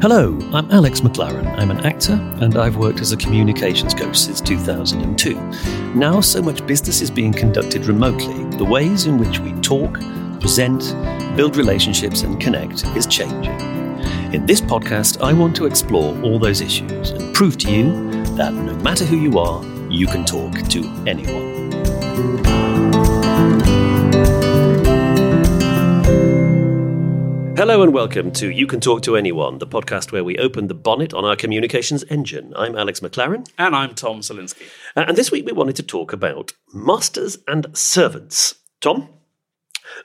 Hello, I'm Alex McLaren. I'm an actor and I've worked as a communications coach since 2002. Now, so much business is being conducted remotely. The ways in which we talk, present, build relationships, and connect is changing. In this podcast, I want to explore all those issues and prove to you that no matter who you are, you can talk to anyone. Hello and welcome to You Can Talk to Anyone, the podcast where we open the bonnet on our communications engine. I'm Alex McLaren. And I'm Tom Salinsky. Uh, and this week we wanted to talk about masters and servants. Tom,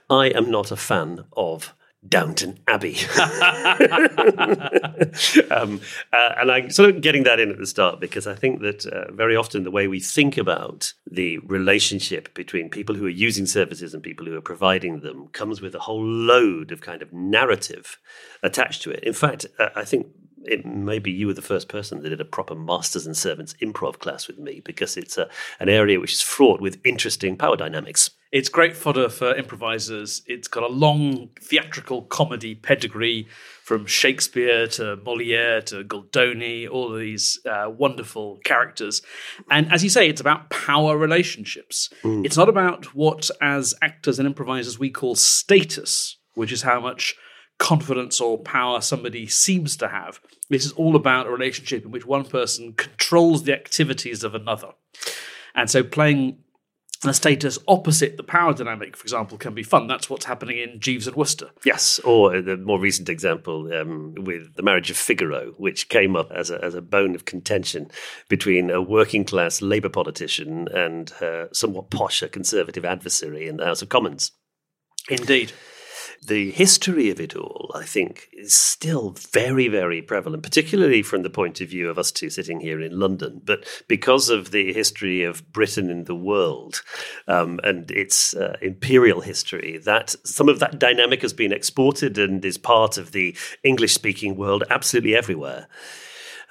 I am not a fan of Downton Abbey. um, uh, and I'm sort of getting that in at the start because I think that uh, very often the way we think about the relationship between people who are using services and people who are providing them comes with a whole load of kind of narrative attached to it. In fact, uh, I think it maybe you were the first person that did a proper masters and servants improv class with me because it's a, an area which is fraught with interesting power dynamics. It's great fodder for improvisers. It's got a long theatrical comedy pedigree from Shakespeare to Moliere to Goldoni, all of these uh, wonderful characters. And as you say, it's about power relationships. Mm. It's not about what, as actors and improvisers, we call status, which is how much confidence or power somebody seems to have. This is all about a relationship in which one person controls the activities of another. And so playing a status opposite the power dynamic, for example, can be fun. That's what's happening in Jeeves and Wooster. Yes, or the more recent example um, with the marriage of Figaro, which came up as a, as a bone of contention between a working class Labour politician and her somewhat posher conservative adversary in the House of Commons. Indeed the history of it all, I think, is still very, very prevalent, particularly from the point of view of us two sitting here in London. But because of the history of Britain in the world um, and its uh, imperial history, that some of that dynamic has been exported and is part of the English speaking world absolutely everywhere.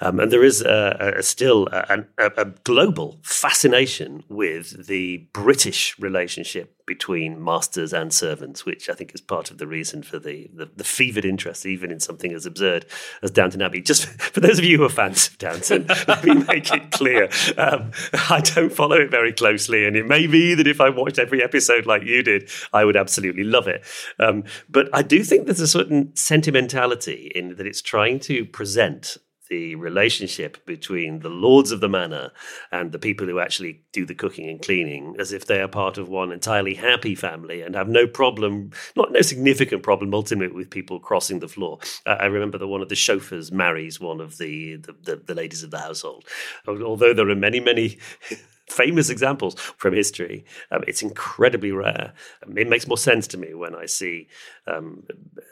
Um, and there is a, a still a, a, global fascination with the British relationship between masters and servants, which I think is part of the reason for the, the, the, fevered interest, even in something as absurd as Downton Abbey. Just for those of you who are fans of Downton, let me make it clear. Um, I don't follow it very closely, and it may be that if I watched every episode like you did, I would absolutely love it. Um, but I do think there's a certain sentimentality in that it's trying to present the relationship between the lords of the manor and the people who actually do the cooking and cleaning as if they are part of one entirely happy family and have no problem, not no significant problem ultimately with people crossing the floor. Uh, I remember that one of the chauffeurs marries one of the, the, the, the ladies of the household. Although there are many, many famous examples from history. Um, it's incredibly rare. Um, it makes more sense to me when I see um,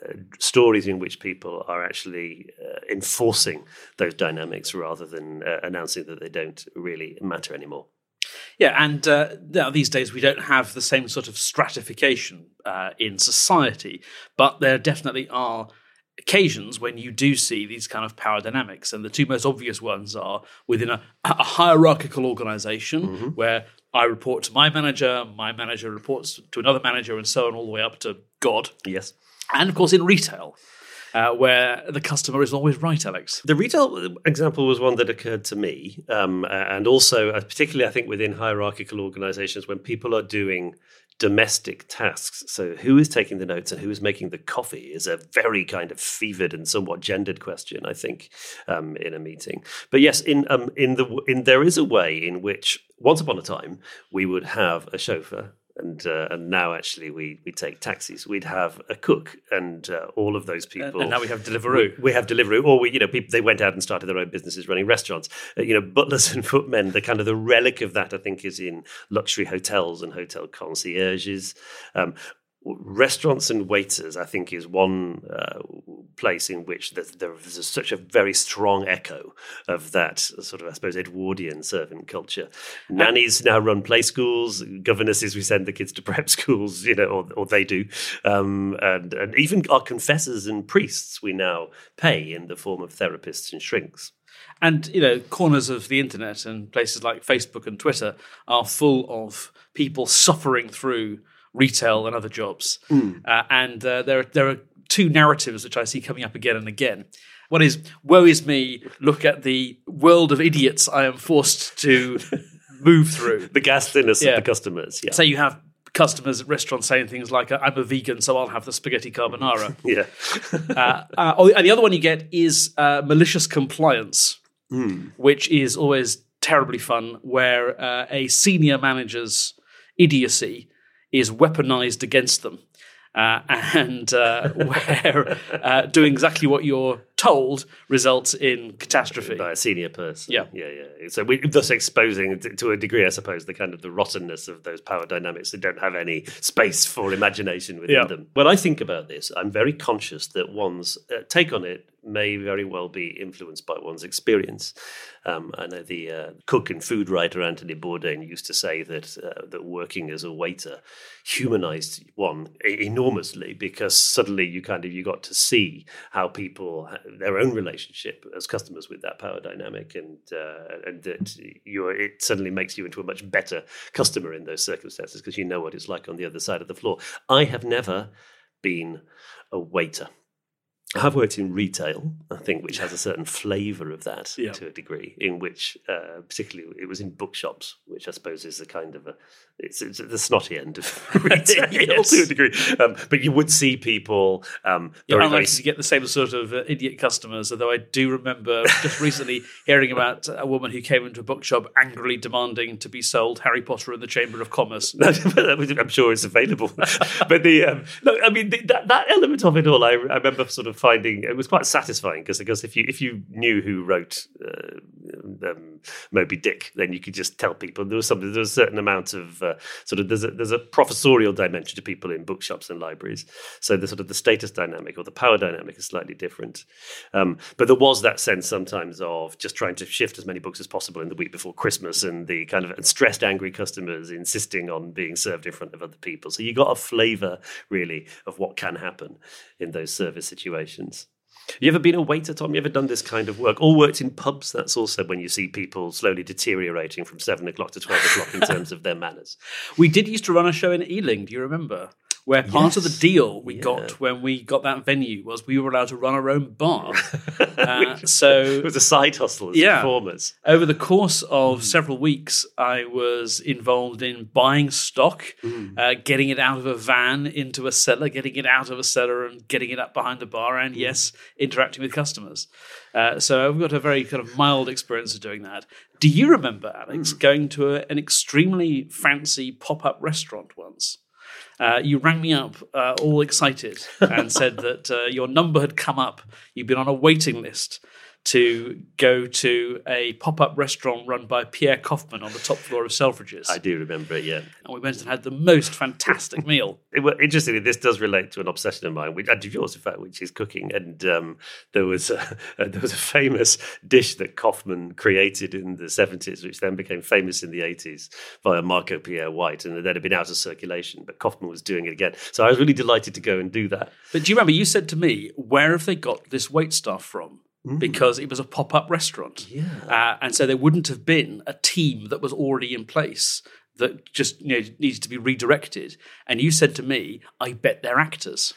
uh, stories in which people are actually uh, enforcing those dynamics rather than uh, announcing that they don't really matter anymore. Yeah, and uh, these days we don't have the same sort of stratification uh, in society, but there definitely are occasions when you do see these kind of power dynamics. And the two most obvious ones are within a, a hierarchical organization mm-hmm. where I report to my manager, my manager reports to another manager, and so on, all the way up to God. Yes. And of course, in retail. Uh, where the customer is always right, Alex. The retail example was one that occurred to me, um, and also uh, particularly I think within hierarchical organisations when people are doing domestic tasks. So, who is taking the notes and who is making the coffee is a very kind of fevered and somewhat gendered question, I think, um, in a meeting. But yes, in um, in the in there is a way in which once upon a time we would have a chauffeur and uh, and now actually we we take taxis. We'd have a cook and uh, all of those people. And now we have Deliveroo. We, we have Deliveroo, or we you know people they went out and started their own businesses running restaurants. Uh, you know, butlers and footmen. The kind of the relic of that I think is in luxury hotels and hotel concierges. Um, restaurants and waiters, I think, is one uh, place in which there's, there's, such a very strong echo of that sort of, I suppose, Edwardian servant culture. Nannies now run play schools. Governesses, we send the kids to prep schools, you know, or, or they do. Um, and, and even our confessors and priests we now pay in the form of therapists and shrinks. And you know, corners of the internet and places like Facebook and Twitter are full of people suffering through retail and other jobs. Mm. Uh, and uh, there, there are two narratives which I see coming up again and again. One is, woe is me, look at the world of idiots I am forced to move through. The ghastliness yeah. of the customers. Yeah. So you have customers at restaurants saying things like, I'm a vegan, so I'll have the spaghetti carbonara. yeah. uh, uh, and the other one you get is uh, malicious compliance, mm. which is always terribly fun, where uh, a senior manager's idiocy is weaponized against them. Uh, and uh, where uh, doing exactly what you're told results in catastrophe by a senior person. Yeah, yeah, yeah. So we thus exposing to a degree, I suppose, the kind of the rottenness of those power dynamics that don't have any space for imagination within yeah. them. When I think about this, I'm very conscious that one's uh, take on it may very well be influenced by one's experience. Um, I know the uh, cook and food writer Anthony Bourdain used to say that uh, that working as a waiter humanized one enormously because suddenly you kind of you got to see how people their own relationship as customers with that power dynamic and uh, and that you it suddenly makes you into a much better customer in those circumstances because you know what it's like on the other side of the floor. I have never been a waiter. I have worked in retail, I think, which has a certain flavour of that yeah. to a degree, in which, uh, particularly, it was in bookshops, which I suppose is a kind of a, it's, it's the snotty end of retail yes. to a degree. Um, but you would see people. Um, You're unlikely to get the same sort of uh, idiot customers, although I do remember just recently hearing about a woman who came into a bookshop angrily demanding to be sold Harry Potter and the Chamber of Commerce. I'm sure it's available. but the, um, no, I mean, the, that, that element of it all, I, I remember sort of finding it was quite satisfying because because if you if you knew who wrote uh, um, Moby Dick, then you could just tell people there was something there was a certain amount of uh, sort of there's a there's a professorial dimension to people in bookshops and libraries. So the sort of the status dynamic or the power dynamic is slightly different. Um, but there was that sense sometimes of just trying to shift as many books as possible in the week before Christmas and the kind of stressed angry customers insisting on being served in front of other people. So you got a flavour really of what can happen in those service situations. You ever been a waiter, Tom? You ever done this kind of work? Or worked in pubs? That's also when you see people slowly deteriorating from seven o'clock to 12 o'clock in terms of their manners. We did used to run a show in Ealing. Do you remember? Where part yes. of the deal we yeah. got when we got that venue was we were allowed to run our own bar. uh, so it was a side hustle as yeah, performers. Over the course of mm. several weeks, I was involved in buying stock, mm. uh, getting it out of a van into a cellar, getting it out of a cellar, and getting it up behind the bar, and mm. yes, interacting with customers. Uh, so I've got a very kind of mild experience of doing that. Do you remember, Alex, mm. going to a, an extremely fancy pop up restaurant once? Uh, you rang me up uh, all excited and said that uh, your number had come up. You'd been on a waiting list to go to a pop-up restaurant run by Pierre Koffmann on the top floor of Selfridges. I do remember it, yeah. And we went and had the most fantastic meal. It, well, interestingly, this does relate to an obsession of mine, which, and of yours, in fact, which is cooking. And um, there was a, there was a famous dish that Koffmann created in the seventies, which then became famous in the eighties via Marco Pierre White, and then had been out of circulation. But Koffmann was doing it again, so I was really delighted to go and do that. But do you remember you said to me, "Where have they got this wait staff from?" Mm. because it was a pop up restaurant. Yeah. Uh, and so there wouldn't have been a team that was already in place that just you know, needed to be redirected. And you said to me, I bet they're actors.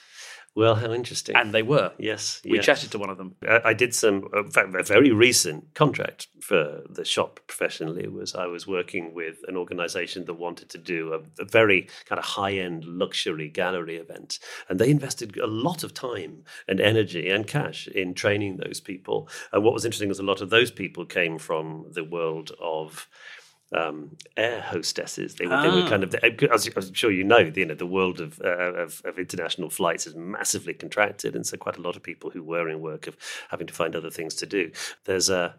Well, how interesting. And they were. Yes. We chatted to one of them. I, I did some, uh, in fact, a very recent contract for the shop professionally was I was working with an organization that wanted to do a, a very kind of high end luxury gallery event. And they invested a lot of time and energy and cash in training those people. And what was interesting was a lot of those people came from the world of um, air hostesses. They, were they were kind of, as I'm sure you know, you know, the world of, uh, of, of international flights is massively contracted, and so quite a lot of people who were in work of having to find other things to do. There's a,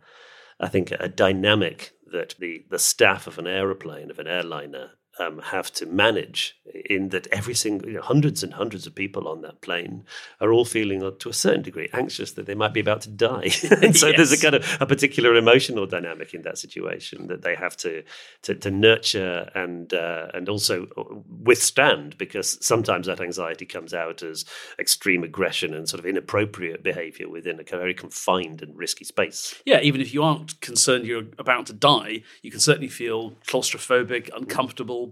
I think, a dynamic that the the staff of an aeroplane of an airliner um, have to manage in that every single you know, hundreds and hundreds of people on that plane are all feeling uh, to a certain degree anxious that they might be about to die. And so yes. there's a kind of a particular emotional dynamic in that situation that they have to to, to nurture and uh, and also uh, withstand because sometimes that anxiety comes out as extreme aggression and sort of inappropriate behavior within a very confined and risky space. Yeah even if you aren't concerned you're about to die you can certainly feel claustrophobic uncomfortable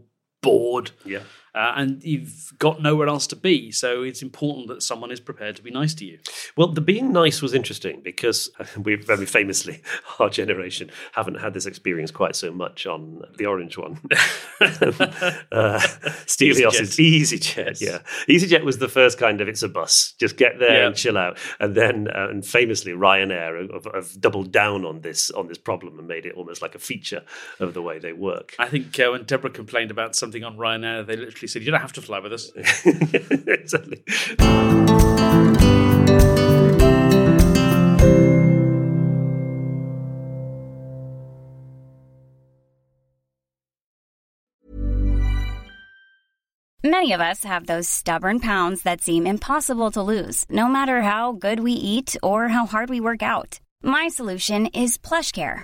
bored. Yeah. Uh, and you've got nowhere else to be. So it's important that someone is prepared to be nice to you. Well, the being nice was interesting because we very famously, our generation, haven't had this experience quite so much on the orange one. uh, Stelios EasyJet. EasyJet, yes. yeah. EasyJet was the first kind of it's a bus, just get there yeah. and chill out. And then, uh, and famously, Ryanair have, have, doubled down on this on this problem and made it almost like a feature of the way they work. I think uh, when Deborah complained about something on Ryanair, they literally said, "You don't have to fly with us." exactly. Many of us have those stubborn pounds that seem impossible to lose, no matter how good we eat or how hard we work out. My solution is PlushCare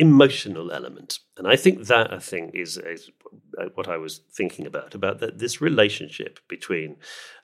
emotional element. And I think that, I think, is, is what I was thinking about, about that this relationship between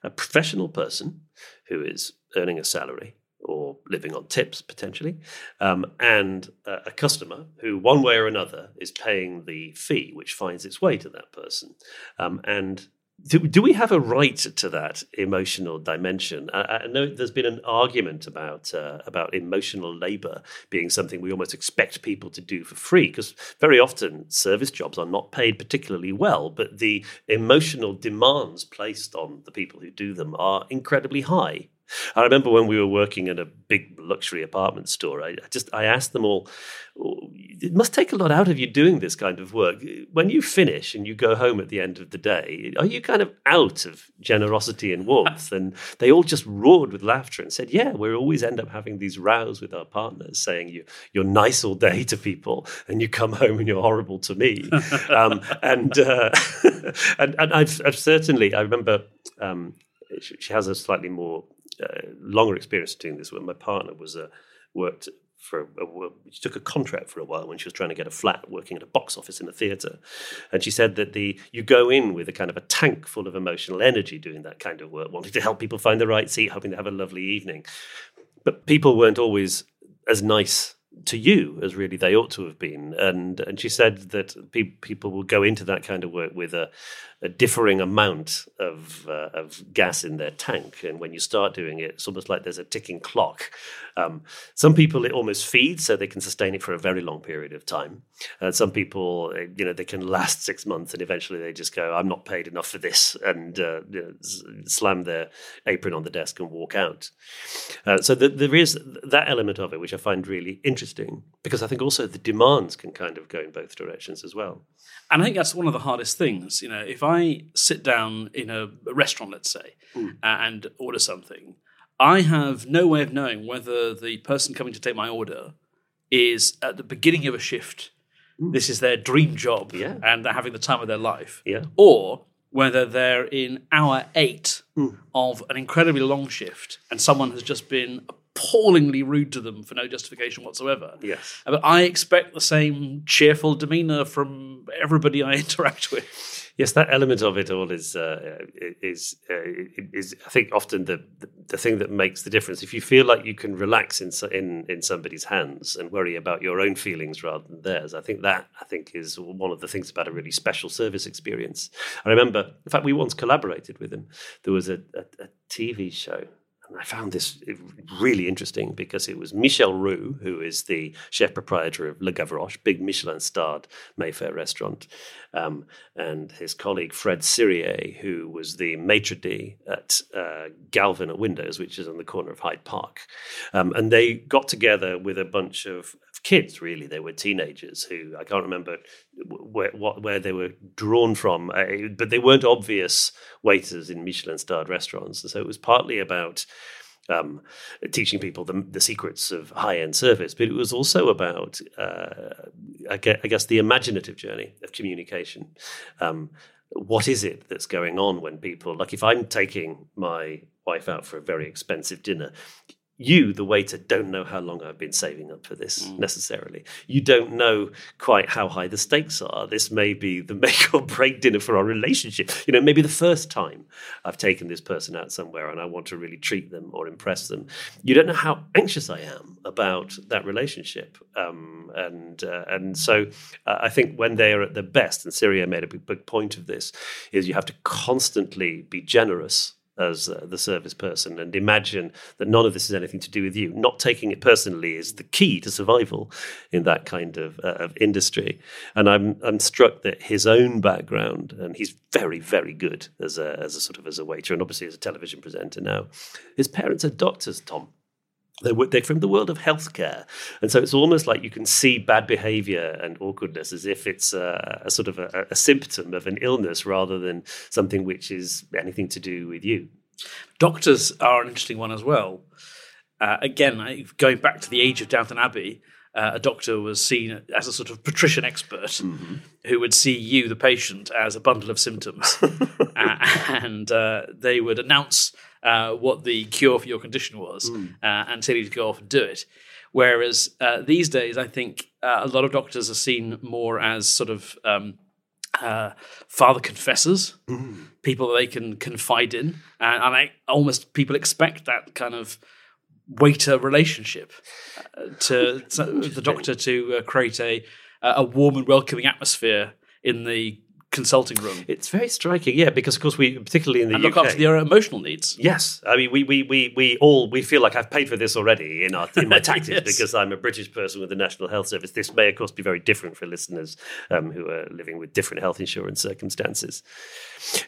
a professional person who is earning a salary or living on tips potentially, um, and uh, a customer who, one way or another, is paying the fee which finds its way to that person. Um, and do, do we have a right to that emotional dimension? I, I know there's been an argument about uh, about emotional labour being something we almost expect people to do for free, because very often service jobs are not paid particularly well, but the emotional demands placed on the people who do them are incredibly high. I remember when we were working at a big luxury apartment store, I just I asked them all, it must take a lot out of you doing this kind of work. When you finish and you go home at the end of the day, are you kind of out of generosity and warmth? and they all just roared with laughter and said, Yeah, we always end up having these rows with our partners saying you, you're nice all day to people and you come home and you're horrible to me. um, and, uh, and, and I've, I've, certainly, I remember um, she, she has a slightly more uh, longer experience doing this. When my partner was uh, worked for a, she took a contract for a while when she was trying to get a flat working at a box office in a theatre and she said that the you go in with a kind of a tank full of emotional energy doing that kind of work wanting to help people find the right seat hoping to have a lovely evening but people weren't always as nice to you as really they ought to have been. And and she said that pe- people will go into that kind of work with a, a differing amount of uh, of gas in their tank, and when you start doing it, it's almost like there's a ticking clock. Um, some people it almost feeds, so they can sustain it for a very long period of time. And some people, uh, you know, they can last six months, and eventually they just go, "I'm not paid enough for this," and uh, you know, slam their apron on the desk and walk out. Uh, so the, there is that element of it, which I find really interesting, because I think also the demands can kind of go in both directions as well. And I think that's one of the hardest things. You know, if I sit down in a restaurant, let's say, mm. and order something, I have no way of knowing whether the person coming to take my order is at the beginning of a shift. Mm. This is their dream job, yeah. and they're having the time of their life. Yeah. Or whether they're in hour eight of an incredibly long shift and someone has just been appallingly rude to them for no justification whatsoever. Yes. But I expect the same cheerful demeanour from everybody I interact with. Yes, that element of it all is uh, is uh, is I think often the, the thing that makes the difference. If you feel like you can relax in in in somebody's hands and worry about your own feelings rather than theirs, I think that I think is one of the things about a really special service experience. I remember, in fact, we once collaborated with him. There was a, a, a TV show and I found this really interesting because it was Michel Roux, who is the chef proprietor of Le Gavroche, big Michelin starred Mayfair restaurant, um, and his colleague Fred Sirieix, who was the maitre d' at uh, Galvin at Windows, which is on the corner of Hyde Park. Um, and they got together with a bunch of kids really. They were teenagers who i can't remember where, what, where they were drawn from. Uh, but they weren't obvious waiters in michelin starred restaurants. And so it was partly about um, teaching people the, the, secrets of high end service, but it was also about, uh, I, guess, I, guess, the imaginative journey of communication. Um, what is it that's going on when people, like if I'm taking my wife out for a very expensive dinner, you, the waiter, don't know how long I've been saving up for this mm. necessarily. You don't know quite how high the stakes are. This may be the make or break dinner for our relationship. You know, maybe the first time I've taken this person out somewhere and I want to really treat them or impress them. You don't know how anxious I am about that relationship. Um, and uh, and so uh, I think when they are at their best, and Sirieix made a big, big point of this, is you have to constantly be generous as uh, the service person and imagine that none of this is anything to do with you. Not taking it personally is the key to survival in that kind of, uh, of industry. And I'm I'm struck that his own background and he's very very good as a as a sort of as a waiter and obviously as a television presenter now. His parents are doctors, Tom. They're, they're from the world of healthcare. And so it's almost like you can see bad behavior and awkwardness as if it's a, a sort of a, a, symptom of an illness rather than something which is anything to do with you. Doctors are an interesting one as well. Uh, again, going back to the age of Downton Abbey, uh, a doctor was seen as a sort of patrician expert mm-hmm. who would see you, the patient, as a bundle of symptoms. uh, and uh, they would announce uh, what the cure for your condition was mm. and tell you to go off and do it. Whereas uh, these days, I think a lot of doctors are seen more as sort of um, uh, father confessors, mm. people that they can confide in, and, and, I almost people expect that kind of waiter relationship uh, to, to the doctor to uh, create a a warm and welcoming atmosphere in the consulting room. It's very striking, yeah, because of course we, particularly in the and UK, look after their emotional needs. Yes, I mean we we we we all we feel like I've paid for this already in our in my taxes yes. because I'm a British person with the National Health Service. This may of course be very different for listeners um, who are living with different health insurance circumstances.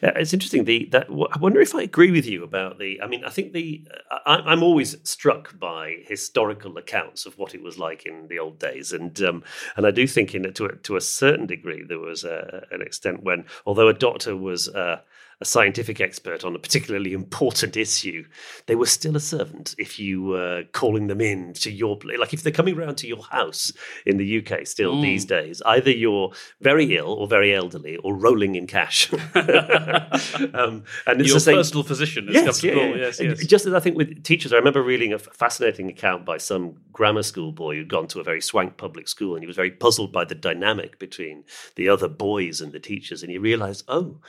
Uh, it's interesting. The that I wonder if I agree with you about the. I mean, I think the I, am always struck by historical accounts of what it was like in the old days, and um, and I do think in to a, to a certain degree there was a, an extent when, although a doctor was. Uh, a scientific expert on a particularly important issue, they were still a servant if you were calling them in to your place. Like if they're coming round to your house in the UK still mm. these days, either you're very ill or very elderly or rolling in cash. um, and it's your the same, personal physician. Yes, yeah, yeah. yes, yes. Just as I think with teachers, I remember reading a fascinating account by some grammar school boy who'd gone to a very swank public school and he was very puzzled by the dynamic between the other boys and the teachers. And he realized, oh,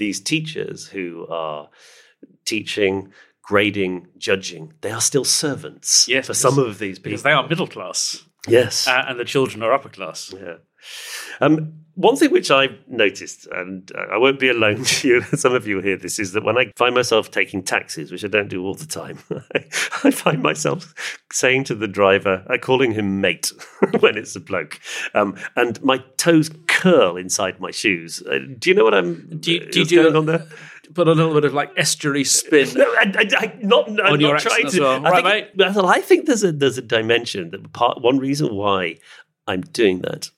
these teachers who are teaching, grading, judging, they are still servants yes, for some of these people. Because they are middle class. Yes. Uh, and the children are upper class. Yeah. Um, one thing which I've noticed, and I won't be alone, to you, some of you will hear this, is that when I find myself taking taxis, which I don't do all the time, I find myself saying to the driver, uh, calling him mate when it's a bloke, um, and my toes curl inside my shoes. Uh, do you know what I'm? Do you, do, you do going on there? Put a little bit of like estuary spin. no, I, I, I, not, I'm on your trying to. Well. Right, think, mate. I think there's a there's a dimension that part. One reason why I'm doing that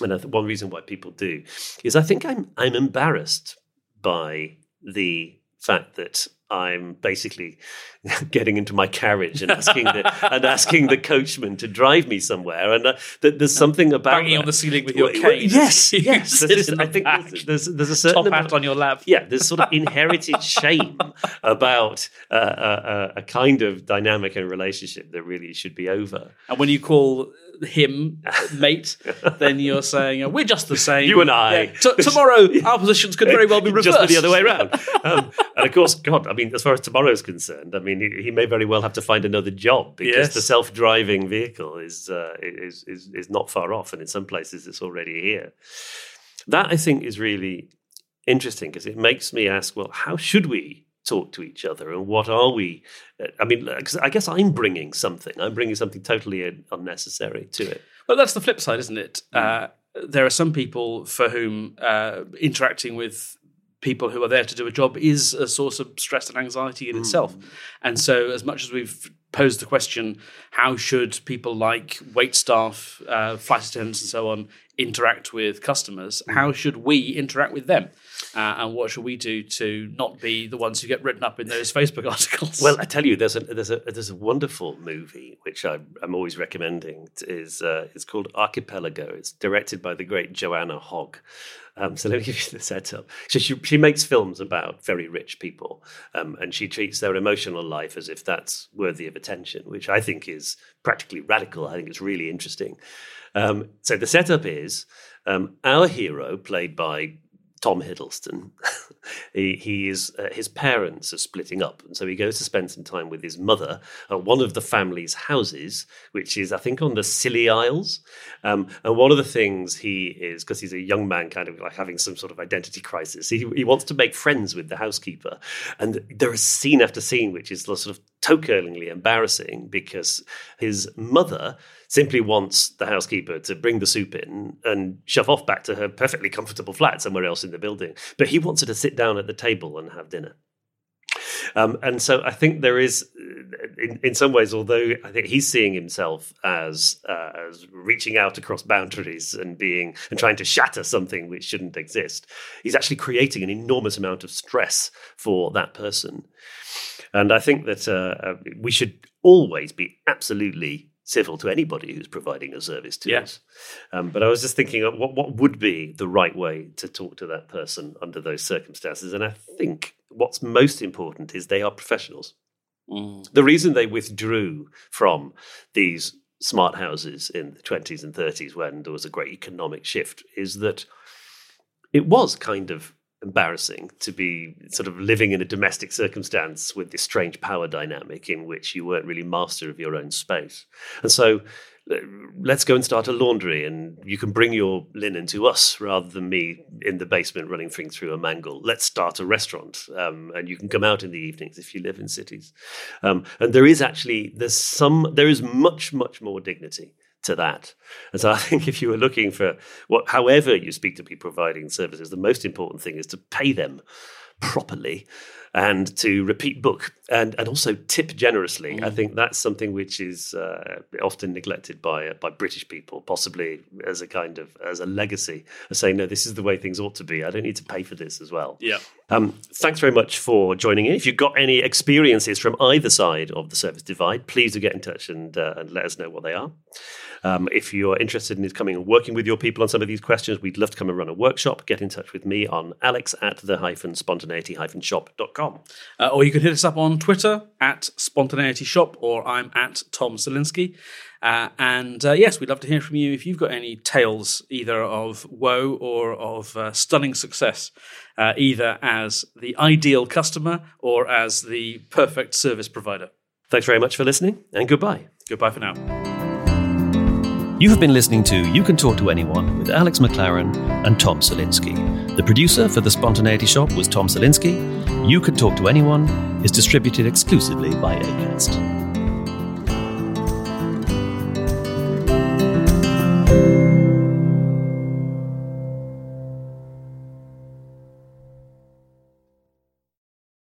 and I one reason why people do is I think I'm I'm embarrassed by the fact that I'm basically getting into my carriage and asking the and asking the coachman to drive me somewhere. And uh, th- there's something about Banging that. on the ceiling with your Well, cane. Yes, yes. sit There's- in I think there's, there's, there's a certain Top amount- hat on your lap. yeah, there's sort of inherited shame about uh, a, a, a kind of dynamic and relationship that really should be over. And when you call him mate, then you're saying uh, we're just the same. You and I. Yeah. T- tomorrow, our positions could very well be reversed. Just the other way around. Um, and of course, God, mean, as far as tomorrow is concerned, I mean, he, he may very well have to find another job because Yes. the self-driving vehicle is, uh, is is is not far off, and in some places, it's already here. That I think is really interesting because it makes me ask, well, how should we talk to each other, and what are we? uh, I mean, I guess I'm bringing something. I'm bringing something totally unnecessary to it. But that's the flip side, isn't it? Uh, there are some people for whom uh, interacting with people who are there to do a job is a source of stress and anxiety in itself. And so, as much as we've posed the question, how should people like wait staff, uh, flight attendants, and so on interact with customers? How should we interact with them? Uh, and what should we do to not be the ones who get written up in those Facebook articles? Well, I tell you, there's a there's a there's a wonderful movie which I, I'm always recommending. It is uh, it's called Archipelago. It's directed by the great Joanna Hogg. Um, so let me give you the setup. So she she makes films about very rich people, um, and she treats their emotional life as if that's worthy of attention, which I think is practically radical. I think it's really interesting. Um, so the setup is um, our hero, played by Tom Hiddleston. he, he is uh, his parents are splitting up, and so he goes to spend some time with his mother at one of the family's houses, which is I think on the Scilly Isles. Um, and one of the things he is because he's a young man, kind of like having some sort of identity crisis. He, he wants to make friends with the housekeeper, and there is scene after scene which is sort of toe-curlingly embarrassing because his mother simply wants the housekeeper to bring the soup in and shove off back to her perfectly comfortable flat somewhere else in the building. But he wants her to sit down at the table and have dinner. Um, and so I think there is, in, in some ways, although I think he's seeing himself as uh, as reaching out across boundaries and being and trying to shatter something which shouldn't exist, he's actually creating an enormous amount of stress for that person. And I think that uh, uh, we should always be absolutely civil to anybody who's providing a service to Yeah. us. Um, but I was just thinking, what what would be the right way to talk to that person under those circumstances? And I think what's most important is they are professionals. Mm. The reason they withdrew from these smart houses in the 20s and 30s when there was a great economic shift is that it was kind of embarrassing to be sort of living in a domestic circumstance with this strange power dynamic in which you weren't really master of your own space. And so let's go and start a laundry and you can bring your linen to us rather than me in the basement running things through a mangle. Let's start a restaurant um, and you can come out in the evenings if you live in cities. Um, and there is actually, there's some, there is much, much more dignity to that. And so I think if you were looking for what, however you speak to people providing services, the most important thing is to pay them properly and to repeat book and, and also tip generously. I think that's something which is uh, often neglected by by British people, possibly as a kind of as a legacy of saying, no, this is the way things ought to be. I don't need to pay for this as well. Yeah. Um, thanks very much for joining in. If you've got any experiences from either side of the service divide, please do get in touch and, uh, and let us know what they are. Um, if you're interested in coming and working with your people on some of these questions, we'd love to come and run a workshop. Get in touch with me on alex at the hyphen spontaneity hyphen shop.com. Uh, or you can hit us up on Twitter at Spontaneity Shop, or I'm at Tom Salinsky. Uh, and uh, yes, we'd love to hear from you if you've got any tales either of woe or of uh, stunning success, uh, either as the ideal customer or as the perfect service provider. Thanks very much for listening and goodbye. Goodbye for now. You have been listening to You Can Talk to Anyone with Alex McLaren and Tom Salinsky. The producer for The Spontaneity Shop was Tom Salinsky. You Can Talk to Anyone is distributed exclusively by ACAST.